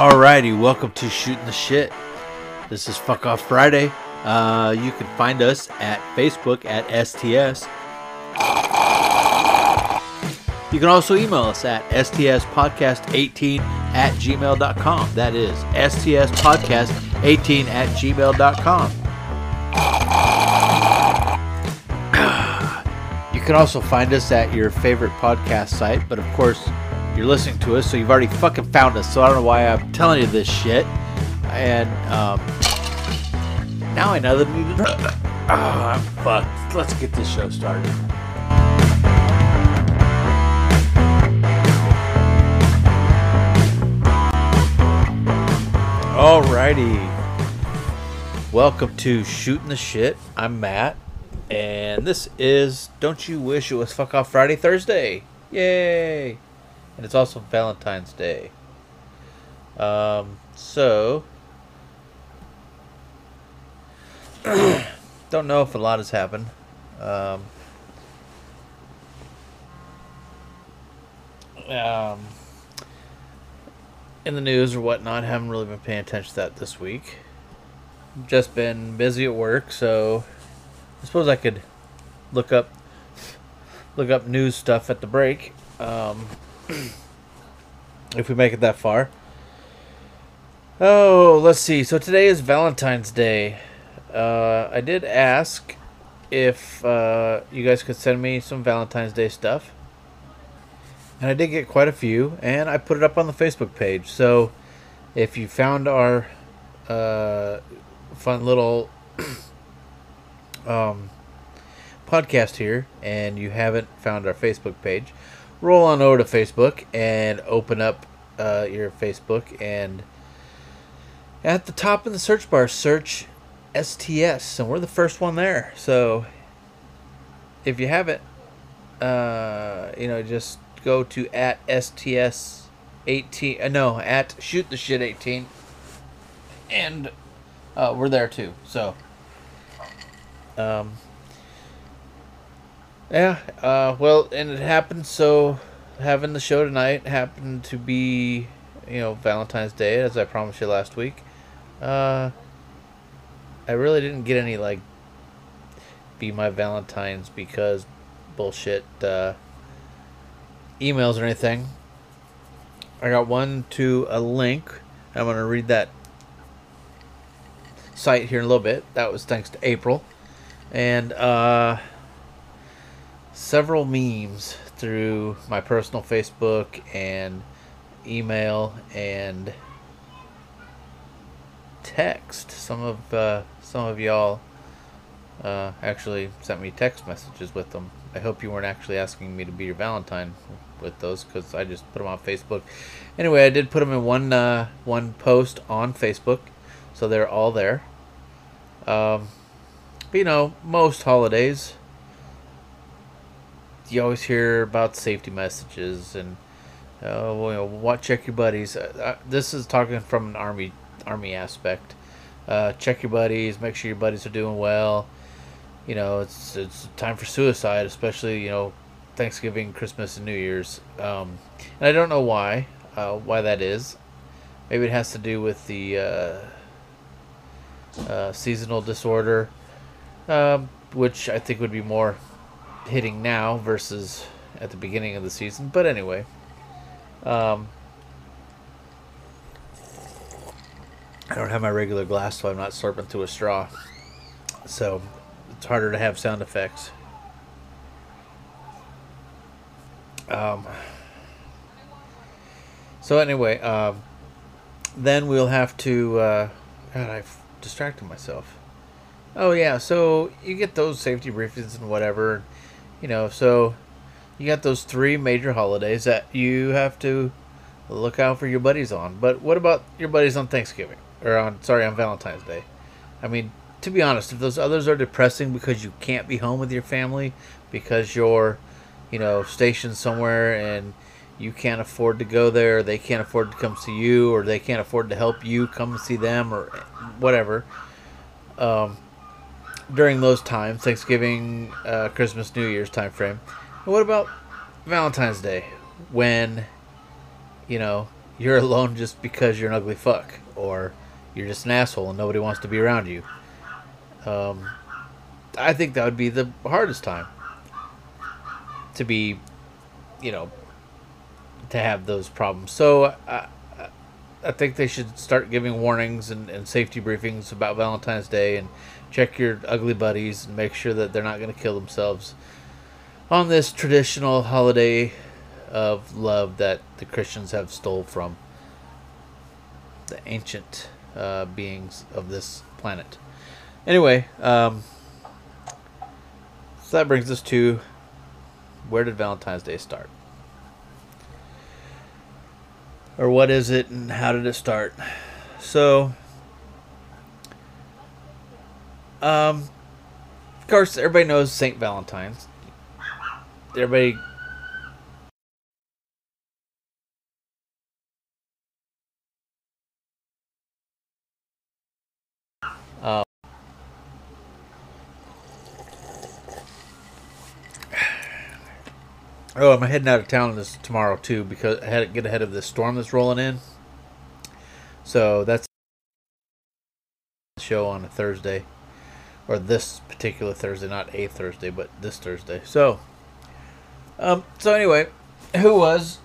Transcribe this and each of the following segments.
Alrighty, welcome to Shooting the Shit. This is Fuck Off Friday. Uh, you can find us at Facebook at STS. You can also email us at stspodcast18 at gmail.com. That is stspodcast18 at gmail.com. You can also find us at your favorite podcast site, but of course, you're listening to us, so you've already fucking found us. So I don't know why I'm telling you this shit. And um, now I know that we. Oh, I'm fucked. Let's get this show started. Alrighty. Welcome to Shooting the Shit. I'm Matt. And this is Don't You Wish It Was Fuck Off Friday Thursday. Yay! And it's also Valentine's Day. Um, so don't know if a lot has happened. Um, um, in the news or whatnot, haven't really been paying attention to that this week. Just been busy at work, so I suppose I could look up look up news stuff at the break. Um, if we make it that far. Oh, let's see. So today is Valentine's Day. Uh, I did ask if uh, you guys could send me some Valentine's Day stuff. And I did get quite a few, and I put it up on the Facebook page. So if you found our uh, fun little um, podcast here and you haven't found our Facebook page, roll on over to Facebook and open up uh, your Facebook and at the top in the search bar search STS and we're the first one there. So if you haven't, uh, you know, just go to at STS 18. Uh, no, at shoot the shit 18, and uh, we're there too. So, um, yeah, uh, well, and it happened so having the show tonight happened to be, you know, Valentine's Day, as I promised you last week. Uh, I really didn't get any, like, be my Valentine's because bullshit, uh, emails or anything. I got one to a link. I'm to read that site here in a little bit. That was thanks to April. And, uh, several memes through my personal Facebook and email and text. Some of uh, some of y'all uh, actually sent me text messages with them. I hope you weren't actually asking me to be your Valentine with those because I just put them on Facebook. Anyway, I did put them in one uh, one post on Facebook, so they're all there. Um, but, you know, most holidays you always hear about safety messages and uh, well, you know, what check your buddies. Uh, uh, this is talking from an army army aspect. Uh, check your buddies. Make sure your buddies are doing well. You know, it's it's time for suicide, especially you know Thanksgiving, Christmas, and New Year's. Um, and I don't know why uh, why that is. Maybe it has to do with the uh, seasonal disorder, um, which I think would be more hitting now versus at the beginning of the season. But anyway, um, I don't have my regular glass, so I'm not slurping through a straw. So it's harder to have sound effects. Um, so anyway, um, then we'll have to. Uh, God, I've distracted myself. Oh yeah, so you get those safety briefings and whatever. You know, so you got those three major holidays that you have to look out for your buddies on. But what about your buddies on Thanksgiving or on sorry on Valentine's Day? I mean, to be honest, if those others are depressing because you can't be home with your family because you're, you know, stationed somewhere and you can't afford to go there, they can't afford to come see you, or they can't afford to help you come see them, or whatever. Um, during those times, Thanksgiving, uh, Christmas, New Year's time frame. But what about Valentine's Day, when you know you're alone just because you're an ugly fuck, or you're just an asshole and nobody wants to be around you. Um, I think that would be the hardest time to be, you know, to have those problems. So I, I think they should start giving warnings and, and safety briefings about Valentine's Day and check your ugly buddies and make sure that they're not going to kill themselves on this traditional holiday of love that the Christians have stole from the ancient uh, beings of this planet. Anyway, um, so that brings us to where did Valentine's Day start? Or what is it and how did it start? So, um, of course, everybody knows St. Valentine's. Everybody Uh, oh, I'm heading out of town this tomorrow too because I had to get ahead of the storm that's rolling in. So that's the show on a Thursday, or this particular Thursday, not a Thursday, but this Thursday. So, um, so anyway, who was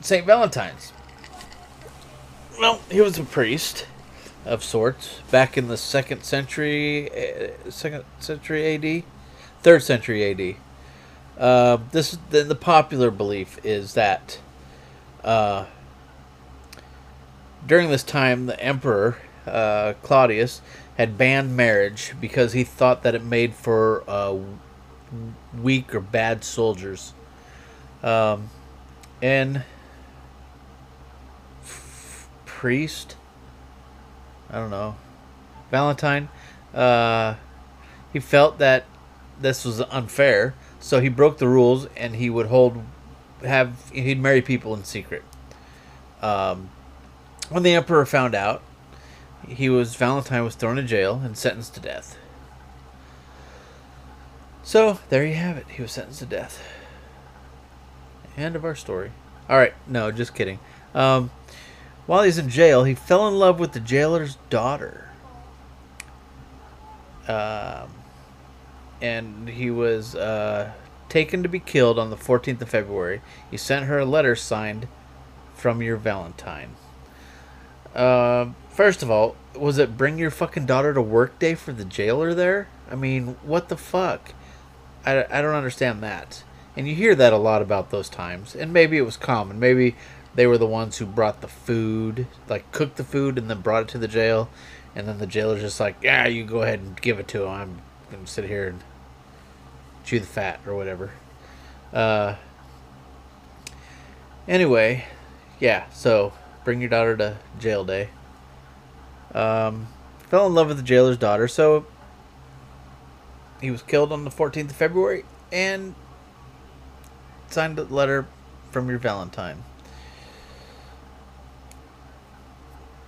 Saint Valentine's? Well, he was a priest of sorts back in the second century, uh, second century AD, third century AD. Uh, this the, the popular belief is that uh, during this time the emperor uh, Claudius had banned marriage because he thought that it made for uh, weak or bad soldiers. Um, and priest I don't know. Valentine, uh, he felt that this was unfair, so he broke the rules and he would hold, have he'd marry people in secret. Um, when the emperor found out, he was Valentine was thrown in jail and sentenced to death. So there you have it. He was sentenced to death. End of our story. All right, no, just kidding. Um, while he's in jail, he fell in love with the jailer's daughter. Um, and he was uh, taken to be killed on the 14th of February. He sent her a letter signed from your Valentine. Uh, first of all, was it bring your fucking daughter to work day for the jailer there? I mean, what the fuck? I, I don't understand that. And you hear that a lot about those times. And maybe it was common. Maybe they were the ones who brought the food, like cooked the food and then brought it to the jail. And then the jailer's just like, yeah, you go ahead and give it to him. I'm going to sit here and chew the fat or whatever. Uh, anyway, yeah, so bring your daughter to jail day. Um, fell in love with the jailer's daughter, so he was killed on the 14th of February and signed a letter from your Valentine.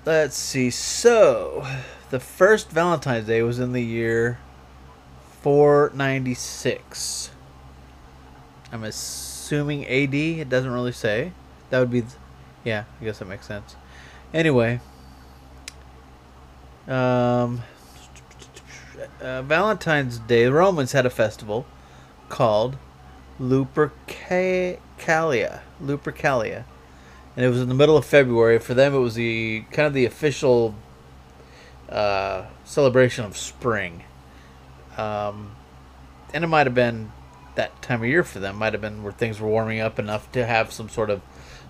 Let's see. So, the first Valentine's Day was in the year 496. I'm assuming AD. It doesn't really say. That would be. Th- yeah, I guess that makes sense. Anyway. Um. Uh, Valentine's Day, the Romans had a festival called Lupercalia. Lupercalia and it was in the middle of February. For them, it was the kind of the official uh, celebration of spring, um, and it might have been that time of year for them. Might have been where things were warming up enough to have some sort of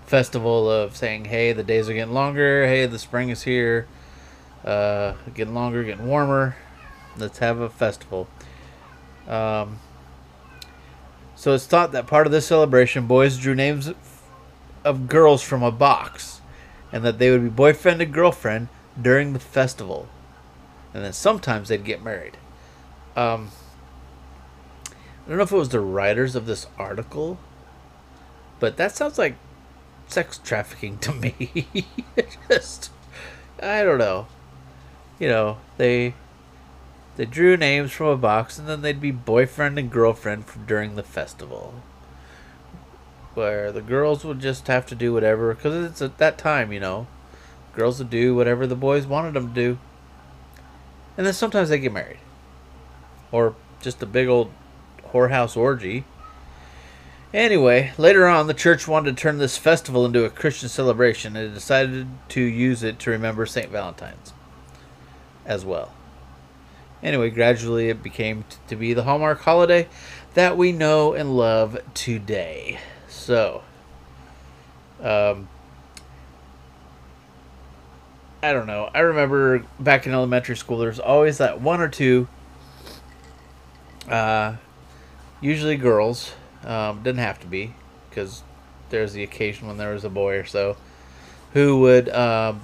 festival of saying, "Hey, the days are getting longer. Hey, the spring is here. Uh, getting longer, getting warmer. Let's have a festival." Um, so it's thought that part of this celebration, boys drew names of girls from a box, and that they would be boyfriend and girlfriend during the festival, and then sometimes they'd get married. Um, I don't know if it was the writers of this article, but that sounds like sex trafficking to me. Just, I don't know. You know, they they drew names from a box, and then they'd be boyfriend and girlfriend during the festival. where the girls would just have to do whatever because it's at that time, you know. Girls would do whatever the boys wanted them to do. And then sometimes they get married. Or just a big old whorehouse orgy. Anyway, later on, the church wanted to turn this festival into a Christian celebration and decided to use it to remember St. Valentine's as well. Anyway, gradually it became t- to be the Hallmark holiday that we know and love today. So, um, I don't know. I remember back in elementary school, there's always that one or two, uh, usually girls. Um, didn't have to be, because there's the occasion when there was a boy or so, who would, um,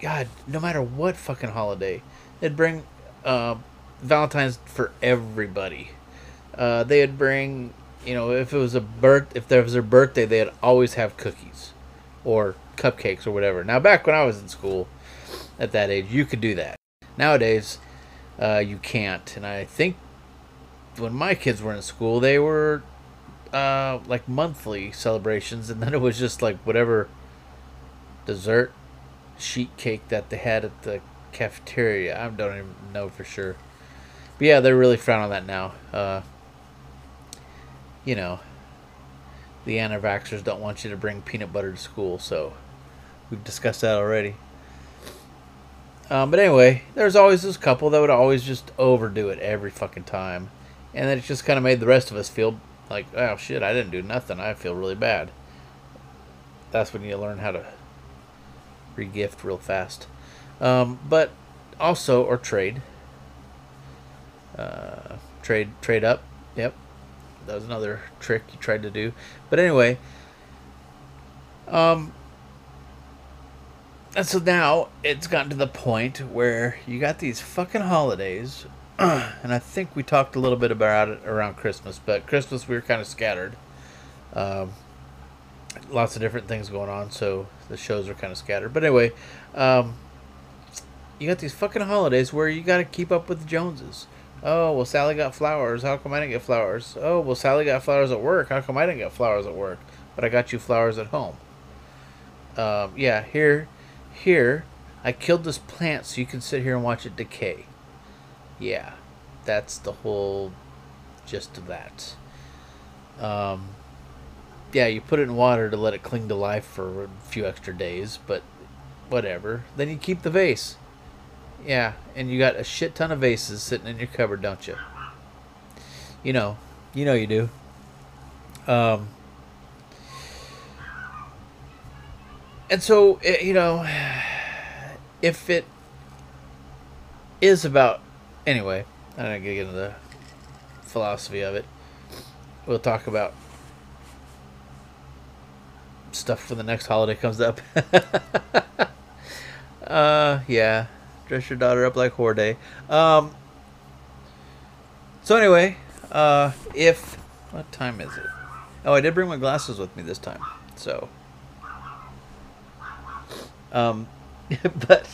God, no matter what fucking holiday, they'd bring uh, Valentine's for everybody. Uh, they'd bring, you know, if it was a birth, if there was their birthday, they'd always have cookies, or cupcakes or whatever. Now, back when I was in school, at that age, you could do that. Nowadays, uh, you can't, and I think when my kids were in school, they were uh, like monthly celebrations, and then it was just like whatever dessert sheet cake that they had at the cafeteria. I don't even know for sure. But yeah, they're really frowning on that now. Uh, you know, the anti-vaxxers don't want you to bring peanut butter to school, so we've discussed that already. Um, but anyway, there's always this couple that would always just overdo it every fucking time. And then it just kind of made the rest of us feel like, oh shit, I didn't do nothing. I feel really bad. That's when you learn how to regift real fast. Um, but also, or trade. Uh, trade, trade up. Yep. That was another trick you tried to do. But anyway, um, and so now it's gotten to the point where you got these fucking holidays, and I think we talked a little bit about it around Christmas, but Christmas we were kind of scattered. Um, lots of different things going on, so the shows are kind of scattered. But anyway, um, you got these fucking holidays where you got to keep up with the Joneses. Oh, well, Sally got flowers. How come I didn't get flowers? Oh, well, Sally got flowers at work. How come I didn't get flowers at work? But I got you flowers at home. Um, yeah, here, here, I killed this plant so you can sit here and watch it decay. Yeah, that's the whole gist of that. Um, yeah, you put it in water to let it cling to life for a few extra days, but whatever. Then you keep the vase. Yeah, and you got a shit ton of vases sitting in your cupboard, don't you? You know, you know you do. Um, and so, it, you know, if it is about. Anyway, going to get into the philosophy of it. We'll talk about stuff for the next holiday comes up. uh, yeah. Dress your daughter up like Horde. Um, so anyway, uh, if what time is it? Oh, I did bring my glasses with me this time. So, um, but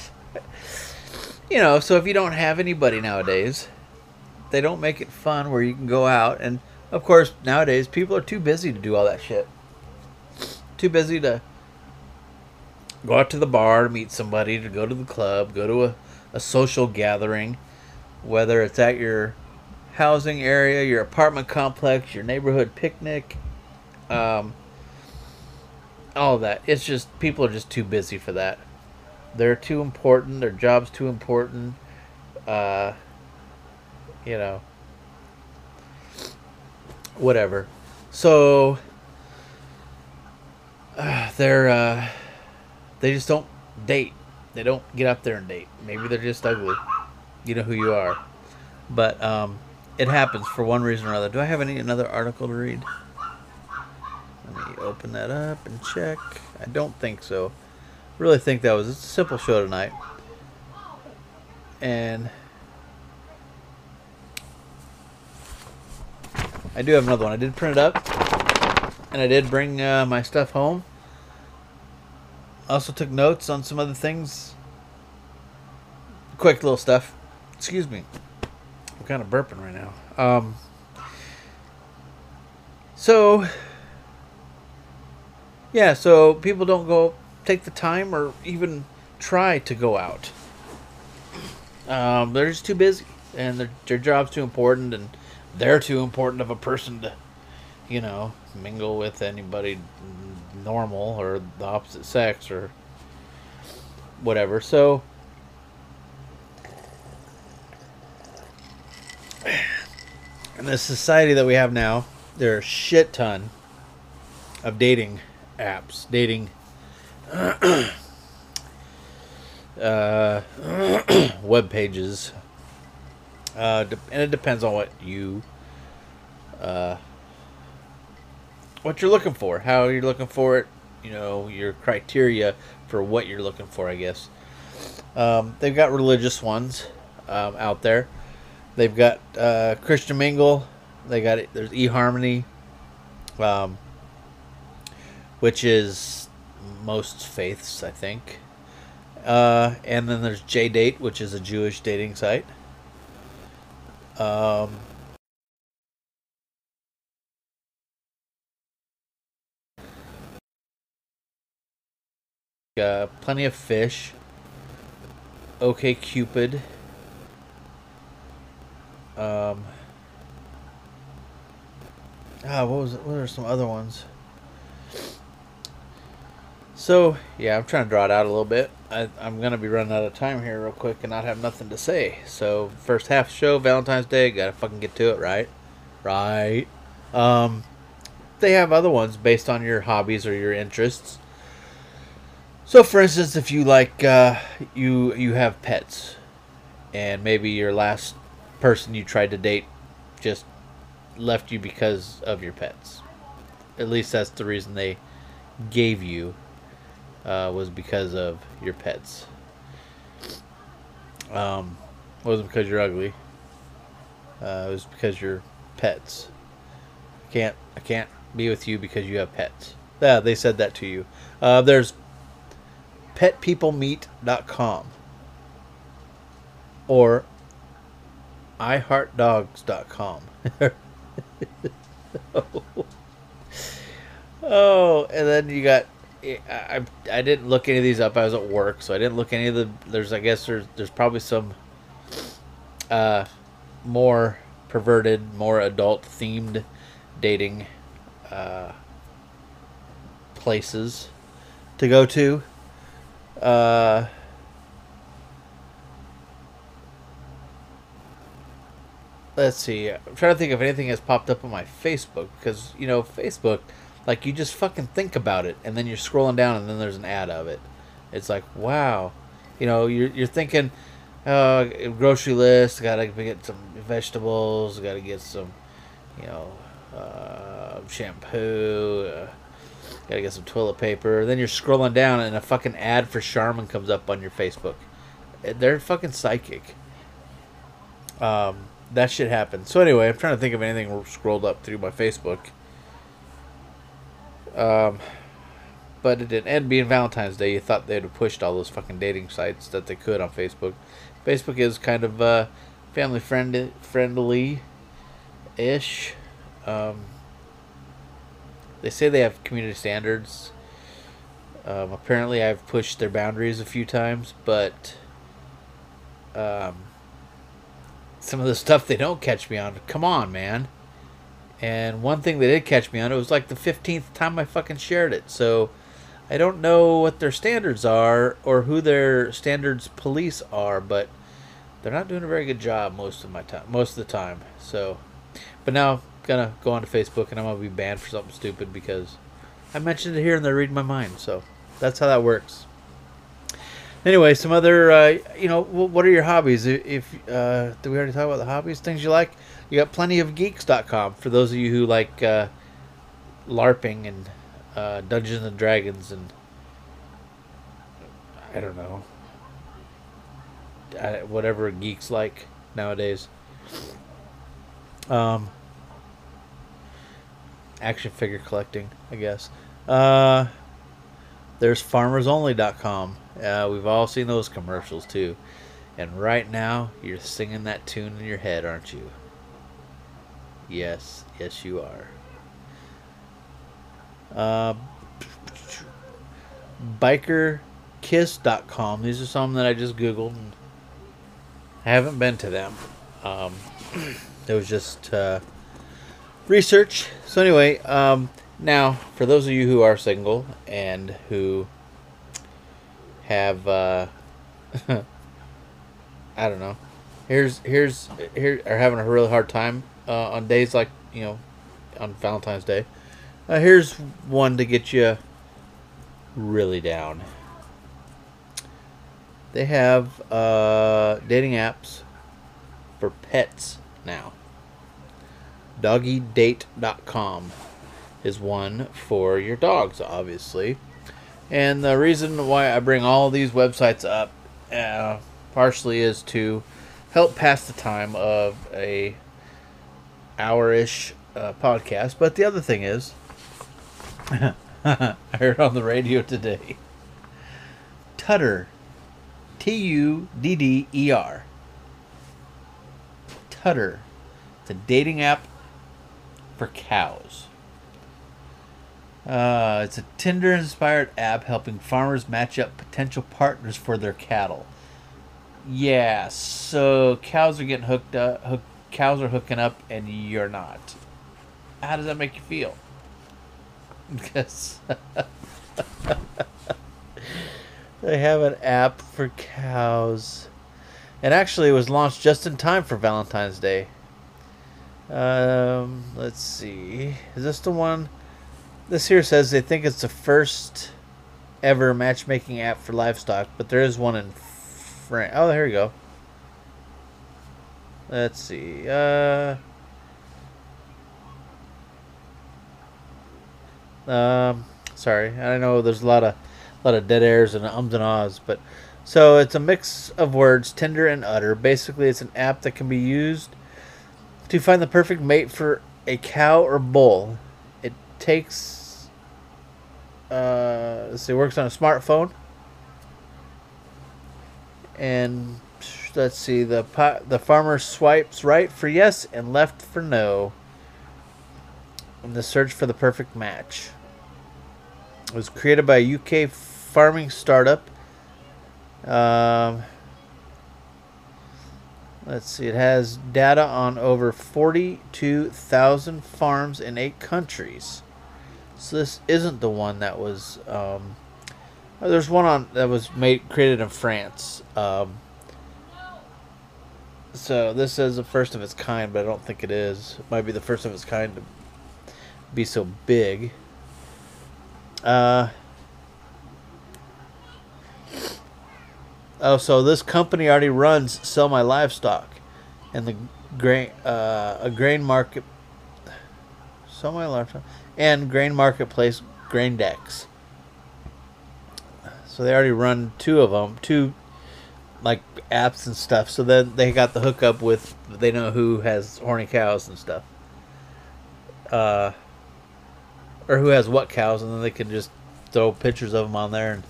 you know, so if you don't have anybody nowadays, they don't make it fun where you can go out and of course nowadays people are too busy to do all that shit too busy to go out to the bar to meet somebody, to go to the club, go to a, a social gathering, whether it's at your housing area, your apartment complex, your neighborhood picnic, um, all that. It's just people are just too busy for that. They're too important. Their job's too important. Uh, you know, whatever. So they're uh, they just don't date. They don't get up there and date. Maybe they're just ugly. You know who you are. But um, it happens for one reason or another. Do I have any another article to read? Let me open that up and check. I don't think so. Really think that was a simple show tonight. And I do have another one. I did print it up and I did bring uh, my stuff home. Also took notes on some other things. Quick little stuff. Excuse me. I'm kind of burping right now. Um, so, yeah, so people don't go take the time or even try to go out. Um, they're just too busy, and their their job's too important, and they're too important of a person to, you know, mingle with anybody normal or the opposite sex or whatever. So. In the society that we have now, there are a shit ton of dating apps, dating uh, web pages. Uh, and it depends on what you uh, what you're looking for, how you're looking for it, you know, your criteria for what you're looking for, I guess. Um, they've got religious ones um, out there. They've got uh, Christian Mingle. They got it. There's eHarmony, um, which is most faiths, I think. Uh, and then there's JDate, which is a Jewish dating site. Um, uh, plenty of fish. OK Cupid. Um. Ah, what was it? What are some other ones? So yeah, I'm trying to draw it out a little bit. I, am gonna be running out of time here real quick and not have nothing to say. So first half show, Valentine's Day, gotta fucking get to it, right? Right. Um, they have other ones based on your hobbies or your interests. So, for instance, if you like, uh, you you have pets, and maybe your last person you tried to date just left you because of your pets. At least that's the reason they gave you uh, was because of your pets. Um, wasn't because you're ugly. Uh, it was because you're pets. I can't I can't be with you because you have pets. Yeah, they said that to you. Uh, there's petpeoplemeet.com or iheartdogs.com. oh, and then you got I, I didn't look any of these up. I was at work, so I didn't look any of the. There's I guess there's there's probably some uh, more perverted, more adult themed dating uh, places to go to. Uh, let's see. I'm trying to think if anything has popped up on my Facebook because you know Facebook like you just fucking think about it, and then you're scrolling down, and then there's an ad of it. It's like wow, you know, you're you're thinking, uh, grocery list, gotta get some vegetables, gotta get some, you know, uh, shampoo. Uh, gotta get some toilet paper. Then you're scrolling down, and a fucking ad for Charmin comes up on your Facebook. They're fucking psychic. Um, that shit happens. So anyway, I'm trying to think of anything scrolled up through my Facebook. Um, but it didn't. And being Valentine's Day, you thought they'd have pushed all those fucking dating sites that they could on Facebook. Facebook is kind of uh, family friend friendly ish. Um, they say they have community standards. Um, apparently, I've pushed their boundaries a few times, but um, some of the stuff they don't catch me on. Come on, man. And one thing they did catch me on, it was like the 15th time I fucking shared it. So I don't know what their standards are or who their standards police are, but they're not doing a very good job most of my time, most of the time. So, but now gonna go onto Facebook and I'm gonna be banned for something stupid because I mentioned it here and they're reading my mind. So that's how that works. Anyway, some other, uh, you know, what are your hobbies? If uh, did we already talk about the hobbies, things you like? You got plenty of geeks.com for those of you who like uh, LARPing and uh, Dungeons and Dragons and I don't know whatever geeks like nowadays. Um, action figure collecting, I guess. Uh, there's farmersonly.com. Uh, we've all seen those commercials too. And right now, you're singing that tune in your head, aren't you? Yes, yes, you are. Uh, bikerkiss.com. These are some that I just Googled. And I haven't been to them. Um, it was just uh, research. So, anyway, um, now, for those of you who are single and who have, uh, I don't know, here's here's here are having a really hard time uh, on days like you know on Valentine's Day. Uh, here's one to get you really down. They have uh, dating apps for pets now. DoggyDate.com is one for your dogs, obviously. And the reason why I bring all these websites up uh, partially is to help pass the time of a hour-ish uh, podcast. But the other thing is, I heard on the radio today, Tudder, T U D D E R. Tudder. It's a dating app for cows. Uh, it's a Tinder inspired app helping farmers match up potential partners for their cattle. Yeah, so cows are getting hooked up. Hook, cows are hooking up, and you're not. How does that make you feel? Because they have an app for cows, and actually, it was launched just in time for Valentine's Day. Um, let's see. Is this the one? This here says they think it's the first ever matchmaking app for livestock, but there is one in France. Oh, here we go. Let's see. Uh, um, sorry, I know there's a lot of a lot of dead airs and ums and ahs, but so it's a mix of words, tender and udder. Basically, it's an app that can be used to find the perfect mate for a cow or bull. It takes. Uh, let's see, works on a smartphone. And let's see, the pot, the farmer swipes right for yes and left for no. In the search for the perfect match. It was created by a UK farming startup. Um, let's see, it has data on over 42,000 farms in eight countries. So this isn't the one that was. Um, oh, there's one on that was made created in France. Um, so this is the first of its kind, but I don't think it is. It might be the first of its kind to be so big. Uh, oh, so this company already runs Sell My Livestock, and the grain uh, a grain market. Sell My Livestock and grain marketplace Graindex. So they already run two of them, two like apps and stuff. So then they got the hookup with they know who has horny cows and stuff. Uh, or who has what cows, and then they can just throw pictures of them on there, and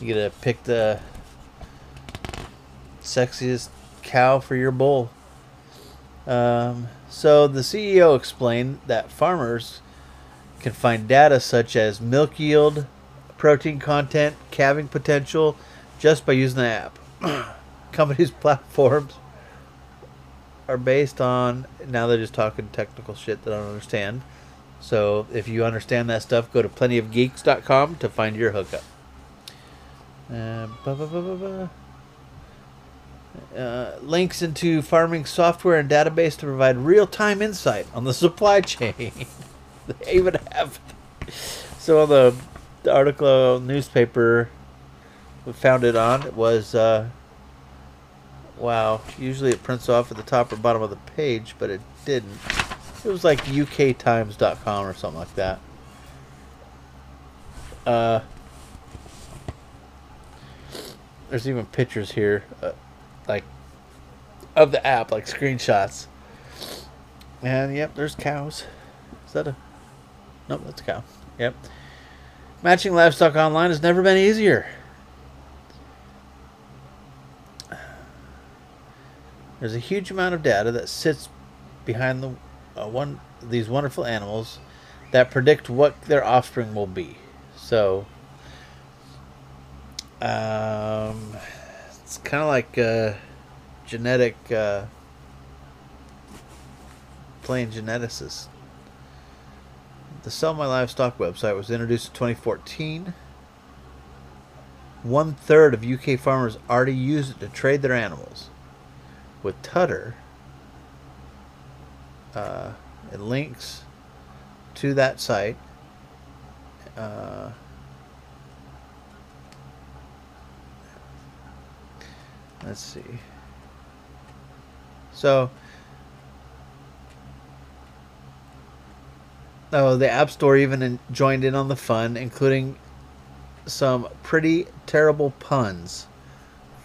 you get to pick the sexiest cow for your bull. Um, so the CEO explained that farmers can find data such as milk yield, protein content, calving potential, just by using the app. Companies' platforms are based on now they're just talking technical shit that I don't understand so if you understand that stuff, go to plentyofgeeks.com to find your hookup. Uh, uh, links into farming software and database to provide real-time insight on the supply chain. they even have so the, the article newspaper we found it on was uh, wow. Usually it prints off at the top or bottom of the page, but it didn't. It was like uktimes.com or something like that. Uh, there's even pictures here, uh, like of the app, like screenshots. And yep, there's cows. Is that a? Nope, that's a cow. Yep. Matching livestock online has never been easier. There's a huge amount of data that sits behind the uh, one these wonderful animals that predict what their offspring will be. So Um, it's kind of like uh, genetic, uh, playing geneticist. The Sell My Livestock website was introduced in 2014. One third of UK farmers already use it to trade their animals. With Tudder, uh, it links to that site. Uh, let's see. So, oh, the App Store even in, joined in on the fun, including some pretty terrible puns.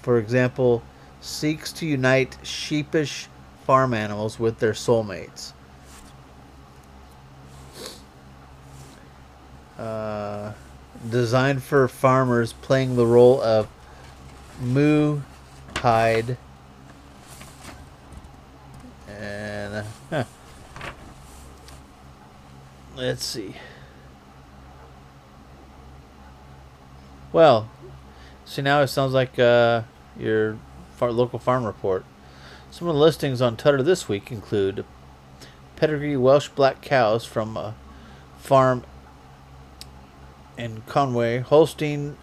For example, seeks to unite sheepish farm animals with their soulmates. Uh, designed for farmers playing the role of moo, hide, and huh. let's see. Well, see now it sounds like uh, your far- local farm report. Some of the listings on Tudder this week include pedigree Welsh black cows from a farm in Conway, Holstein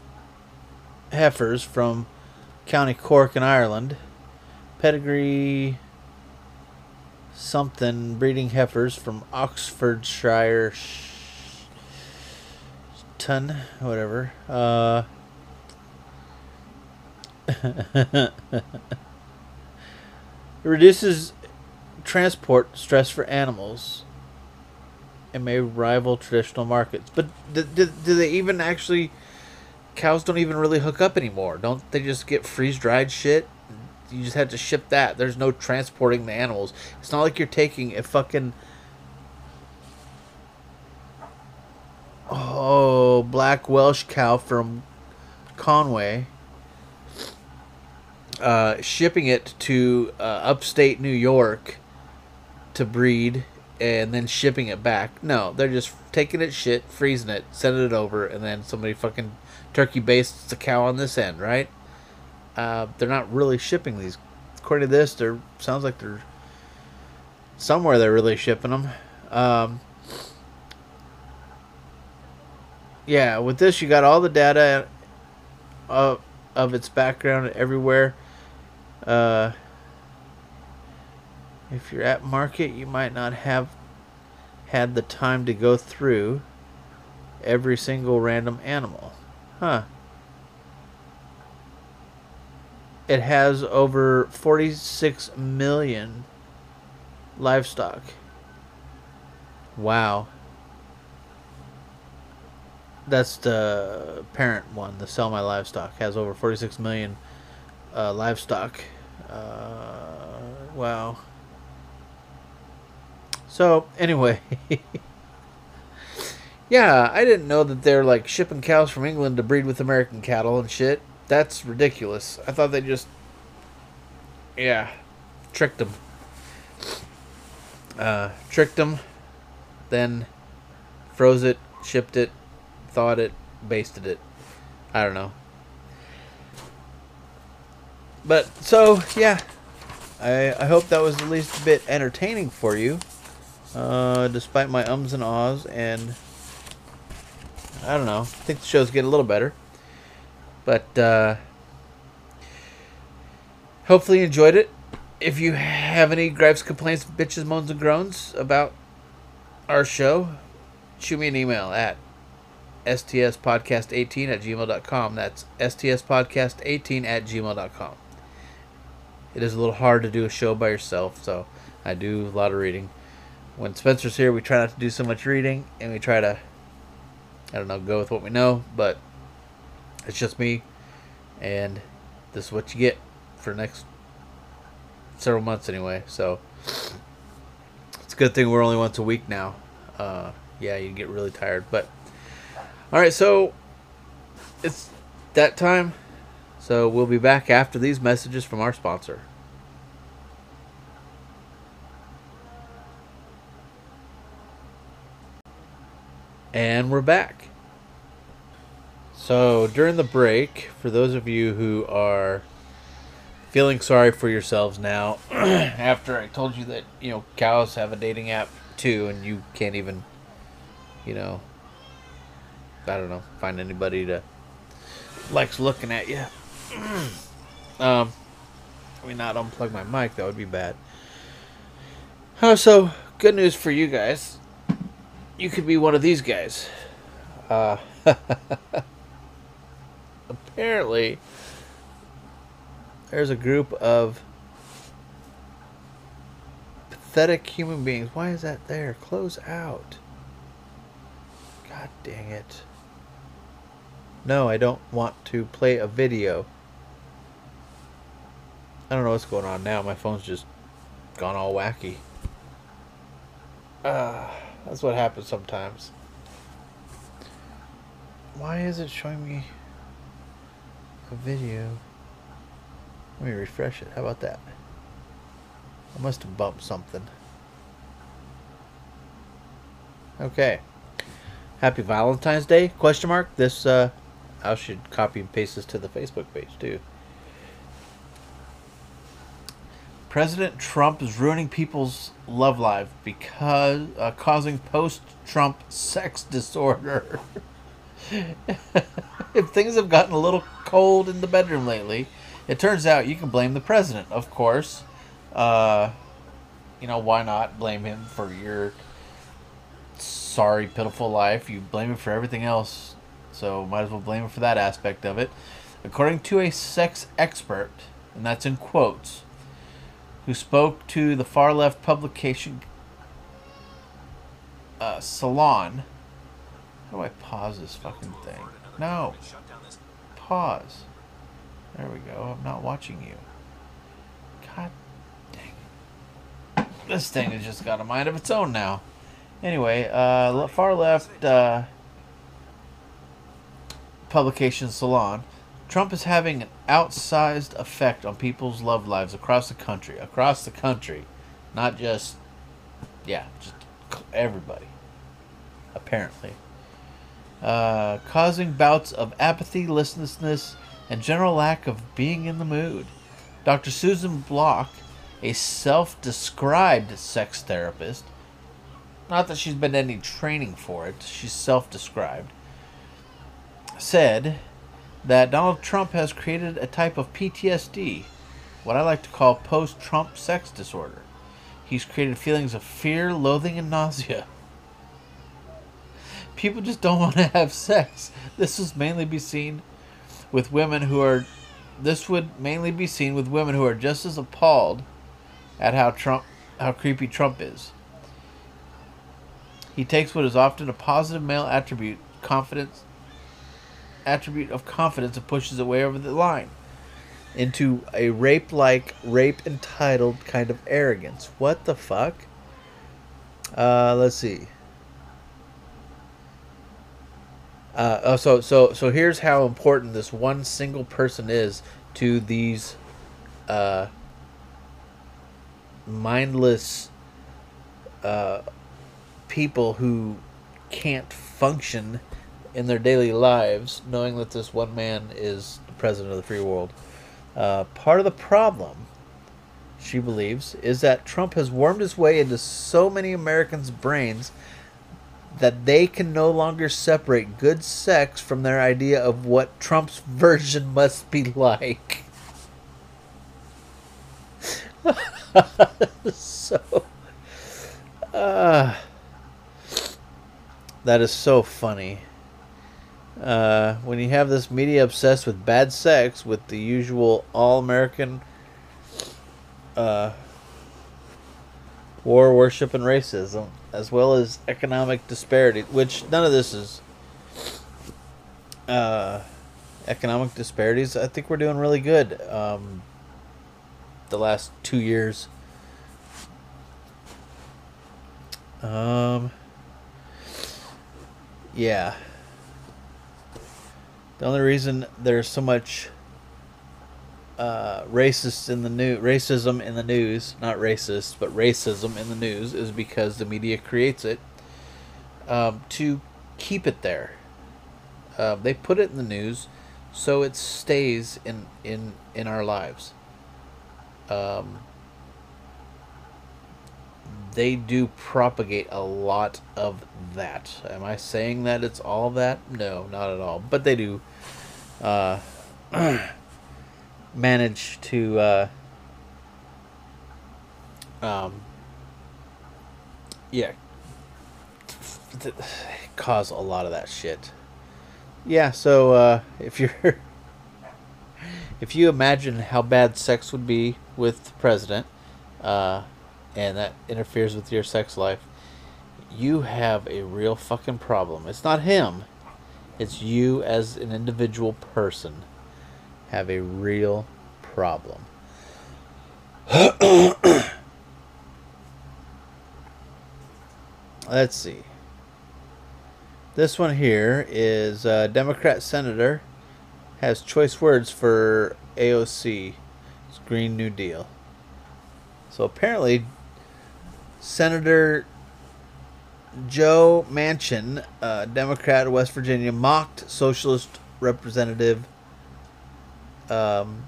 heifers from County Cork in Ireland, pedigree something breeding heifers from Oxfordshire ton whatever uh reduces transport stress for animals and may rival traditional markets. But do, do, do, they even actually? Cows don't even really hook up anymore. Don't they just get freeze dried shit? You just have to ship that. There's no transporting the animals. It's not like you're taking a fucking oh black Welsh cow from Conway uh, shipping it to uh, upstate New York to breed and then shipping it back. No, they're just taking it shit, freezing it, sending it over, and then somebody fucking turkey bastes the cow on this end, right? Uh, they're not really shipping these. According to this, there sounds like they're somewhere they're really shipping them. Um, yeah, with this you got all the data of of its background everywhere. Uh, if you're at market, you might not have had the time to go through every single random animal. Huh. It has over 46 million livestock. Wow. That's the parent one, the Sell My Livestock, has over 46 million uh, livestock. Uh, wow. So, anyway. yeah, I didn't know that they're like shipping cows from England to breed with American cattle and shit. That's ridiculous. I thought they just. Yeah. Tricked them. Uh, tricked them. Then froze it, shipped it, thawed it, basted it. I don't know. But so yeah, I I hope that was at least a bit entertaining for you, uh, despite my ums and ahs and I don't know. I think the show's getting a little better, but uh, hopefully you enjoyed it. If you have any gripes, complaints, bitches, moans, and groans about our show, shoot me an email at stspodcast18 at gmail.com. That's stspodcast18 at gmail.com it is a little hard to do a show by yourself, so I do a lot of reading. When Spencer's here, we try not to do so much reading, and we try to, I don't know, go with what we know, but it's just me, and this is what you get for next several months anyway, so it's a good thing we're only once a week now. Uh, yeah, you get really tired, but all right, so it's that time. So we'll be back after these messages from our sponsor. And we're back. So during the break, for those of you who are feeling sorry for yourselves now, after I told you that you know cows have a dating app too, and you can't even, you know, I don't know, find anybody to likes looking at you. um, I mean, not unplug my mic. That would be bad. Oh, so good news for you guys. You could be one of these guys. Uh, apparently, there's a group of pathetic human beings. Why is that there? Close out. God dang it. No, I don't want to play a video. I don't know what's going on now. My phone's just gone all wacky. Uh, that's what happens sometimes. Why is it showing me a video? Let me refresh it. How about that? I must have bumped something. Okay. Happy Valentine's Day? Question mark. This uh, I should copy and paste this to the Facebook page too. President Trump is ruining people's love life because uh, causing post-Trump sex disorder. if things have gotten a little cold in the bedroom lately, it turns out you can blame the president, of course. Uh, you know, why not blame him for your sorry, pitiful life? You blame him for everything else, so might as well blame him for that aspect of it. According to a sex expert, and that's in quotes, who spoke to the far left publication uh, Salon. How do I pause this fucking thing? No. Pause. There we go. I'm not watching you. God dang. This thing has just got a mind of its own now. Anyway, uh, far left uh, publication Salon Trump is having an outsized effect on people's love lives across the country. Across the country. Not just, yeah, just everybody. Apparently. Uh, causing bouts of apathy, listlessness, and general lack of being in the mood. Dr. Susan Block, a self described sex therapist, not that she's been any training for it, she's self described, said that Donald Trump has created a type of PTSD, what I like to call post Trump sex disorder. He's created feelings of fear, loathing, and nausea. People just don't want to have sex. This would mainly be seen with women who are this would mainly be seen with women who are just as appalled at how Trump how creepy Trump is. He takes what is often a positive male attribute, confidence, attribute of confidence and pushes it way over the line into a rape like, rape entitled kind of arrogance. What the fuck? Uh, let's see. Uh, oh, so so so here's how important this one single person is to these uh, mindless uh, people who can't function in their daily lives, knowing that this one man is the president of the free world. Uh, part of the problem, she believes, is that Trump has wormed his way into so many Americans' brains that they can no longer separate good sex from their idea of what Trump's version must be like. so, uh, that is so funny. Uh, when you have this media obsessed with bad sex, with the usual all-American uh, war, worship, and racism, as well as economic disparity, which none of this is uh, economic disparities. I think we're doing really good. Um, the last two years. Um, yeah. The only reason there's so much uh, racist in the new racism in the news, not racist, but racism in the news, is because the media creates it um, to keep it there. Uh, they put it in the news so it stays in in in our lives. Um, they do propagate a lot of that. Am I saying that it's all that? No, not at all. But they do uh, manage to uh, um, yeah cause a lot of that shit. Yeah, so uh, if you're if you imagine how bad sex would be with the president, uh, and that interferes with your sex life, you have a real fucking problem. It's not him. It's you as an individual person have a real problem. Let's see. This one here is uh, Democrat Senator has choice words for AOC. It's Green New Deal. So apparently, Senator Joe Manchin, uh, Democrat of West Virginia, mocked Socialist Representative um,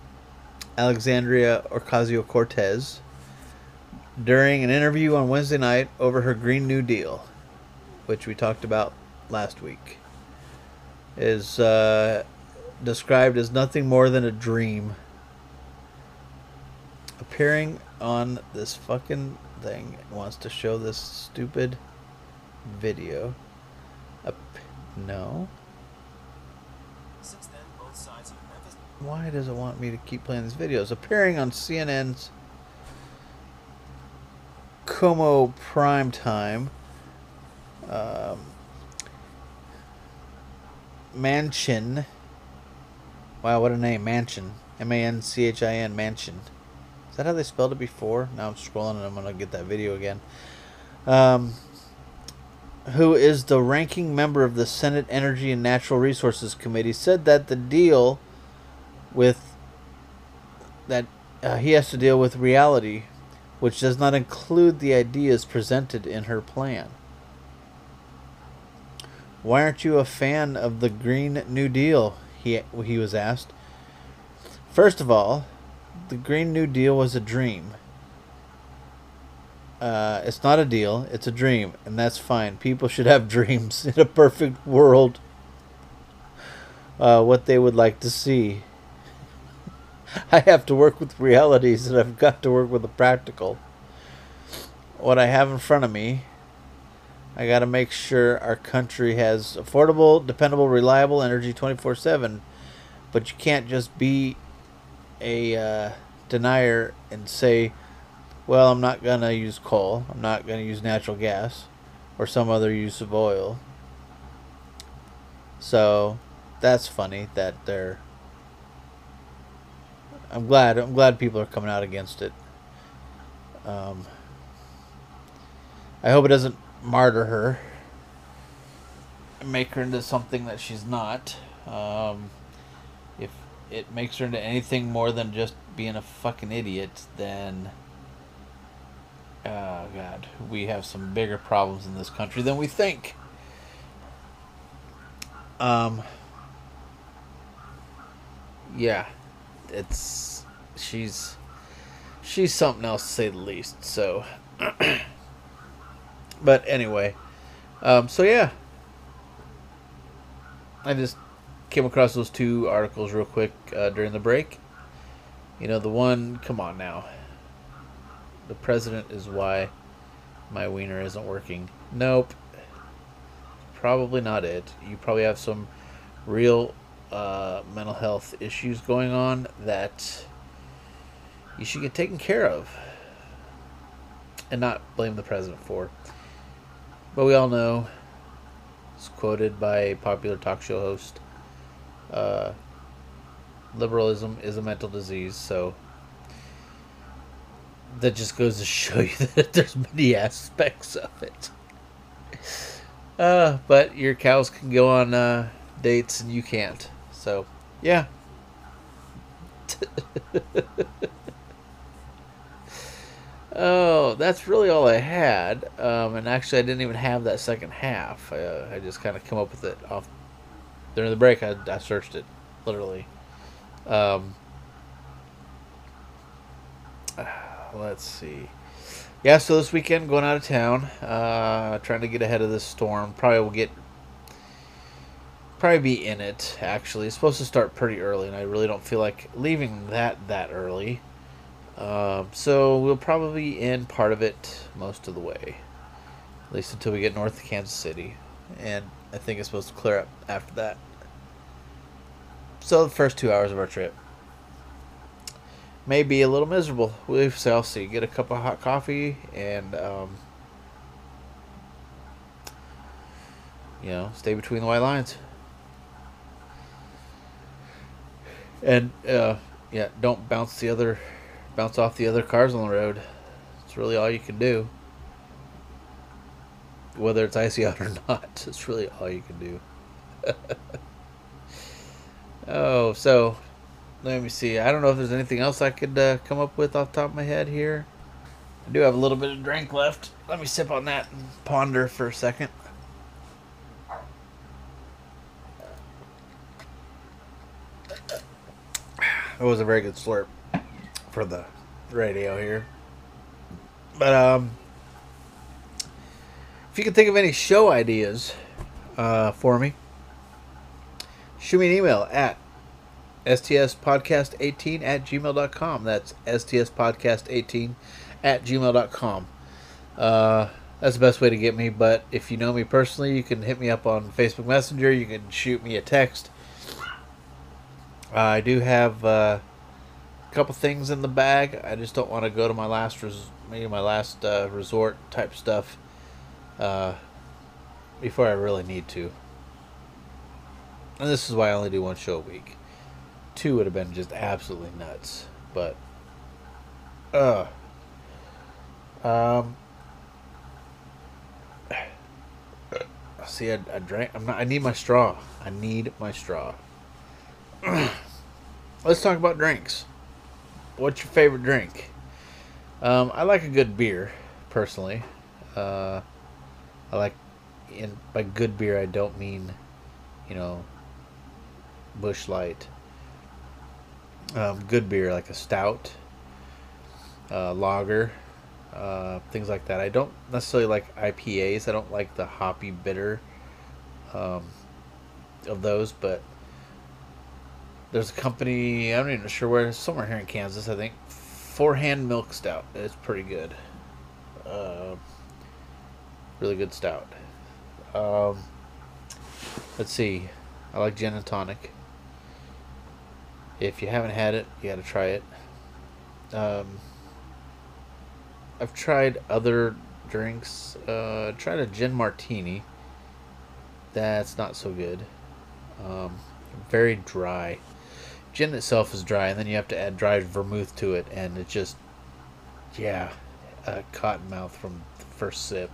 Alexandria Ocasio Cortez during an interview on Wednesday night over her Green New Deal, which we talked about last week, is uh, described as nothing more than a dream. Appearing on this fucking thing wants to show this stupid video. Ap- no. Why does it want me to keep playing these videos? Appearing on CNN's Cuomo Prime Time. Um, Manchin. Wow, what a name, Manchin. M A N C H I N, Manchin. That how they spelled it before? Now I'm scrolling and I'm going to get that video again. Um, who is the ranking member of the Senate Energy and Natural Resources Committee, said that the deal with that uh, he has to deal with reality, which does not include the ideas presented in her plan. Why aren't you a fan of the Green New Deal? He, he was asked. First of all, the Green New Deal was a dream. Uh, it's not a deal, it's a dream, and that's fine. People should have dreams in a perfect world. Uh, what they would like to see. I have to work with realities, and I've got to work with the practical. What I have in front of me I got to make sure our country has affordable, dependable, reliable energy 24 7. But you can't just be a uh, denier and say, well, I'm not going to use coal, I'm not going to use natural gas, or some other use of oil. So that's funny that they're. I'm glad. I'm glad people are coming out against it. Um, I hope it doesn't martyr her make her into something that she's not. Um, it makes her into anything more than just being a fucking idiot, then oh god, we have some bigger problems in this country than we think. Um, yeah, it's she's she's something else to say the least. So. But anyway, um, so yeah, I just came across those two articles real quick uh, during the break. You know, the one, come on now. The president is why my wiener isn't working. Nope. Probably not it. You probably have some real uh, mental health issues going on that you should get taken care of and not blame the president for. But we all know, it's quoted by a popular talk show host, uh, liberalism is a mental disease, so that just goes to show you that there's many aspects of it. Uh, but your cows can go on uh, dates and you can't. So, yeah. Oh, that's really all I had. Um, and actually, I didn't even have that second half. Uh, I just kind of come up with it off during the break, I, I searched it, literally. Um, let's see. Yeah, so this weekend going out of town, uh, trying to get ahead of this storm. Probably will get, probably be in it. Actually, it's supposed to start pretty early, and I really don't feel like leaving that that early. Uh, so we'll probably in part of it most of the way, at least until we get north of Kansas City, and I think it's supposed to clear up after that. So the first two hours of our trip may be a little miserable. We shall see. Get a cup of hot coffee and, um, you know, stay between the white lines. And uh, yeah, don't bounce the other, bounce off the other cars on the road. It's really all you can do. Whether it's icy out or not, it's really all you can do. oh, so let me see. I don't know if there's anything else I could uh, come up with off top of my head here. I do have a little bit of drink left. Let me sip on that and ponder for a second. It was a very good slurp for the radio here. But um, if you can think of any show ideas uh, for me, shoot me an email at stspodcast18 at gmail.com. That's stspodcast18 at gmail.com. Uh, that's the best way to get me, but if you know me personally, you can hit me up on Facebook Messenger. You can shoot me a text. I do have uh, a couple things in the bag. I just don't want to go to my last res- maybe my last uh, resort type stuff uh, before I really need to. And this is why I only do one show a week two would have been just absolutely nuts. But, uh, um, see, I, I drank. I'm not. I need my straw. I need my straw. Let's talk about drinks. What's your favorite drink? Um, I like a good beer, personally. Uh, I like, and by good beer, I don't mean, you know, Busch Light um, good beer like a stout, uh, lager, uh, things like that. I don't necessarily like IPAs. I don't like the hoppy bitter um, of those, but there's a company I'm not even sure where somewhere here in Kansas. I think Four Hand Milk Stout. It's pretty good. Uh, really good stout. Um, let's see. I like gin and tonic. If you haven't had it, you got to try it. Um, I've tried other drinks. Uh, tried a gin martini. That's not so good. Um, very dry. Gin itself is dry, and then you have to add dry vermouth to it, and it just, yeah, a cotton mouth from the first sip.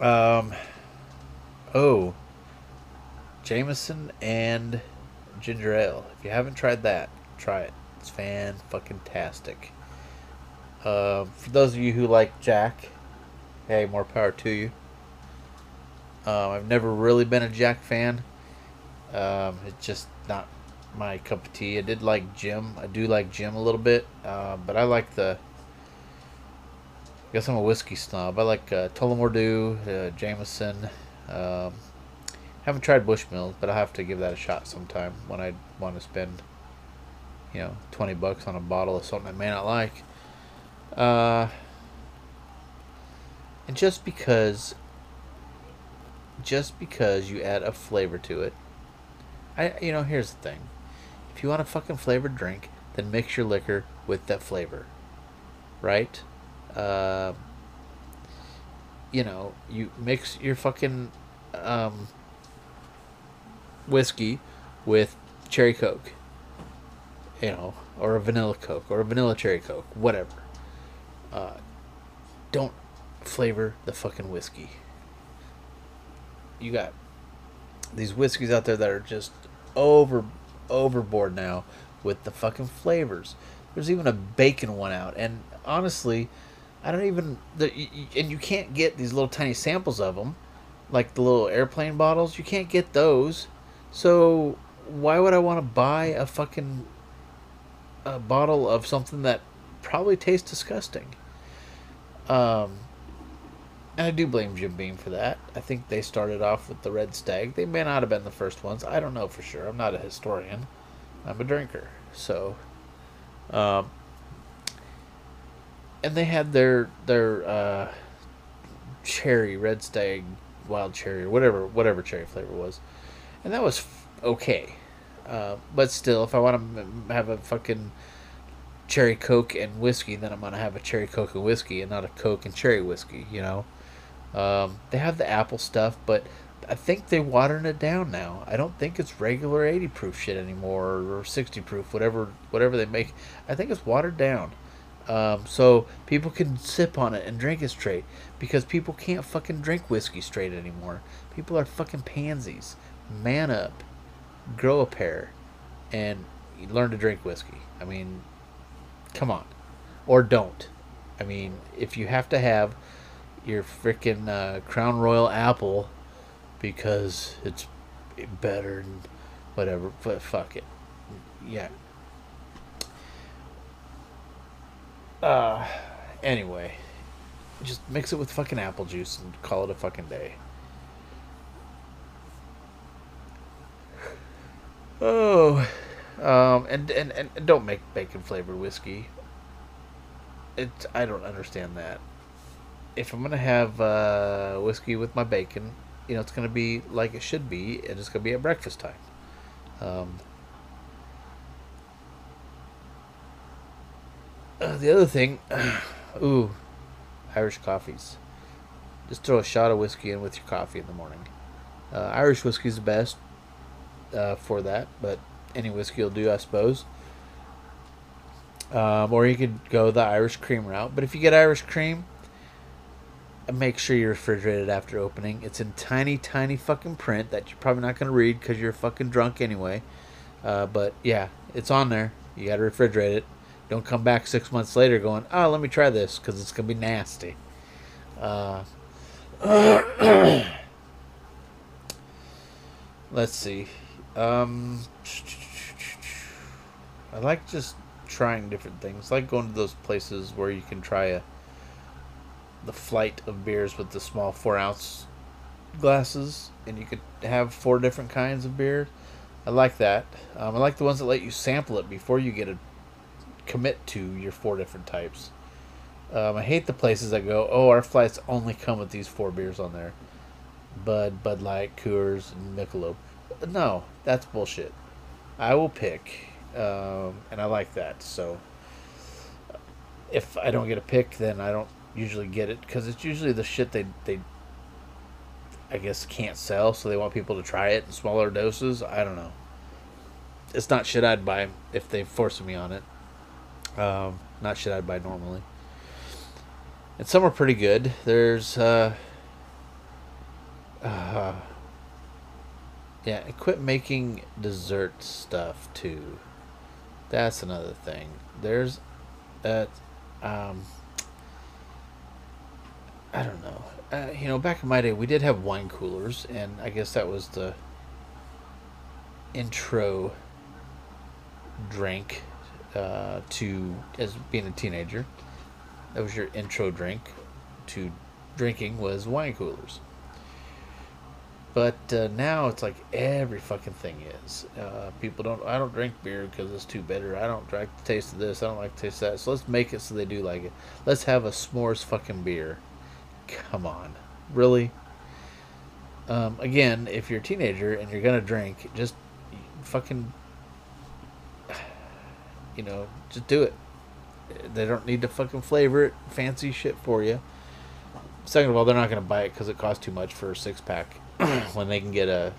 Um, oh, Jameson and ginger ale. If you haven't tried that, try it. It's fan fucking tastic. Uh, for those of you who like Jack, hey, more power to you. Um, I've never really been a Jack fan. Um, it's just not my cup of tea. I did like Jim. I do like Jim a little bit, uh, but I like the. I guess I'm a whiskey snob. I like uh, Tullamore uh, Jameson. Um, haven't tried Bushmills, but I'll have to give that a shot sometime when I want to spend, you know, 20 bucks on a bottle of something I may not like. Uh, and just because, just because you add a flavor to it, I, you know, here's the thing. If you want a fucking flavored drink, then mix your liquor with that flavor. Right? Uh, you know, you mix your fucking, um, whiskey with cherry coke, you know, or a vanilla coke or a vanilla cherry coke, whatever. Uh, don't flavor the fucking whiskey. You got these whiskeys out there that are just over overboard now with the fucking flavors. There's even a bacon one out, and honestly, I don't even. The, and you can't get these little tiny samples of them like the little airplane bottles. You can't get those. So why would I want to buy a fucking a bottle of something that probably tastes disgusting? Um, and I do blame Jim Beam for that. I think they started off with the Red Stag. They may not have been the first ones. I don't know for sure. I'm not a historian. I'm a drinker. So, um, and they had their their uh, cherry Red Stag, wild cherry, or whatever whatever cherry flavor was, and that was okay. Uh, but still, if I want to have a fucking cherry coke and whiskey, then I'm gonna have a cherry coke and whiskey, and not a coke and cherry whiskey. You know. Um, they have the apple stuff, but I think they're watering it down now. I don't think it's regular 80 proof shit anymore or 60 proof, whatever whatever they make. I think it's watered down. Um, so people can sip on it and drink it straight because people can't fucking drink whiskey straight anymore. People are fucking pansies. Man up, grow a pair, and learn to drink whiskey. I mean, come on, or don't. I mean, if you have to have your freaking uh, Crown Royal apple because it's better and whatever. But fuck it. Yeah. Uh, anyway, just mix it with fucking apple juice and call it a fucking day. Oh, um, and, and, and don't make bacon flavored whiskey. It I don't understand that if I'm gonna have uh, whiskey with my bacon, you know, it's gonna be like it should be, and it's gonna be at breakfast time. Um, uh, the other thing, ooh, Irish coffees. Just throw a shot of whiskey in with your coffee in the morning. Uh, Irish whiskey is the best uh, for that, but any whiskey will do, I suppose. Um, or you could go the Irish cream route. But if you get Irish cream, make sure you refrigerate it after opening. It's in tiny, tiny fucking print that you're probably not going to read because you're fucking drunk anyway. Uh, but yeah, it's on there. You got to refrigerate it. Don't come back six months later going, oh, let me try this because it's going to be nasty. Uh, let's see. Um, I like just trying different things. I like going to those places where you can try a the flight of beers with the small four ounce glasses, and you could have four different kinds of beer. I like that. Um, I like the ones that let you sample it before you get a commit to your four different types. Um, I hate the places that go, oh, our flights only come with these four beers on there. Bud, Bud Light, Coors, and Michelob. No, that's bullshit. I will pick, um, and I like that. So, if I don't get a pick, then I don't usually get it because it's usually the shit they they I guess can't sell, so they want people to try it in smaller doses. I don't know. It's not shit I'd buy if they force me on it. Um, not shit I'd buy normally. And some are pretty good. There's uh, uh yeah, quit making dessert stuff too. That's another thing. There's uh um I don't know. Uh, you know, back in my day, we did have wine coolers, and I guess that was the intro drink uh, to as being a teenager. That was your intro drink to drinking was wine coolers. But uh, now it's like every fucking thing is. Uh, people don't. I don't drink beer because it's too bitter. I don't like the taste of this. I don't like the taste of that. So let's make it so they do like it. Let's have a s'mores fucking beer come on, really? Um, again, if you're a teenager and you're gonna drink, just fucking, you know, just do it. They don't need to fucking flavor it, fancy shit for you. Second of all, they're not gonna buy it because it costs too much for a six pack when they can get a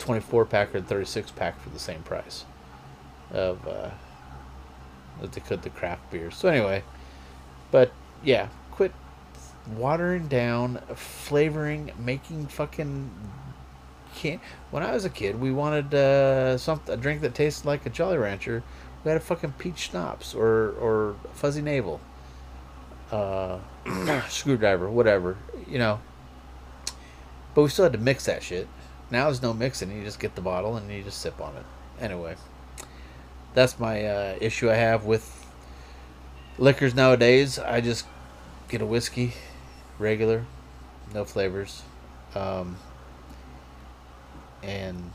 24 pack or 36 pack for the same price of uh, that they could the craft beer. So anyway, but yeah, quit watering down, flavoring, making fucking can when I was a kid, we wanted uh, something a drink that tasted like a Jolly Rancher. We had a fucking peach schnapps or or fuzzy navel, uh, screwdriver, whatever. You know, But we still had to mix that shit. Now there's no mixing. You just get the bottle and you just sip on it. Anyway, that's my uh, issue I have with liquors nowadays. I just get a whiskey, regular, no flavors, um, and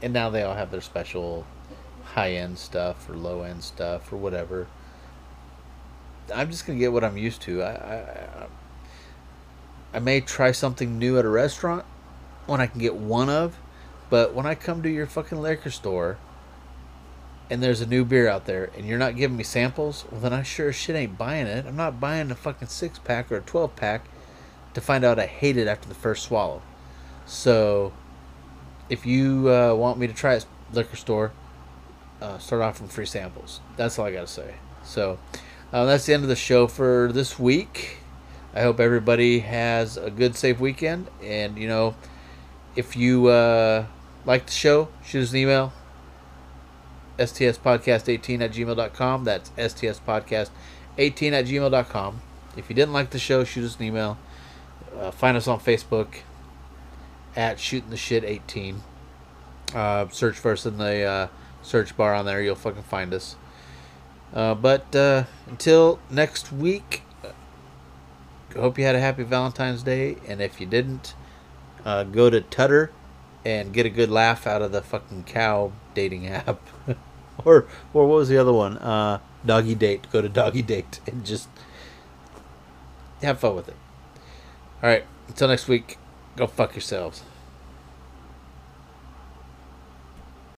and now they all have their special high end stuff or low end stuff or whatever. I'm just gonna get what I'm used to. I, I I may try something new at a restaurant when I can get one of, but when I come to your fucking liquor store and there's a new beer out there and you're not giving me samples, well then I sure as shit ain't buying it. I'm not buying a fucking six pack or a twelve pack to find out I hate it after the first swallow. So if you uh, want me to try it liquor store, uh, start offering free samples. That's all I gotta say. So uh, that's the end of the show for this week. I hope everybody has a good, safe weekend. And, you know, if you uh, like the show, shoot us an email stspodcast18 at gmail.com. That's stspodcast18 at gmail.com. If you didn't like the show, shoot us an email. Uh, find us on Facebook at shooting the shit 18. Uh, search for us in the uh, search bar on there. You'll fucking find us. Uh, but uh, until next week, I hope you had a happy Valentine's Day. And if you didn't, uh, go to Tudder and get a good laugh out of the fucking cow dating app. or or what was the other one? Uh, doggy date. Go to doggy date and just have fun with it. All right. Until next week, go fuck yourselves.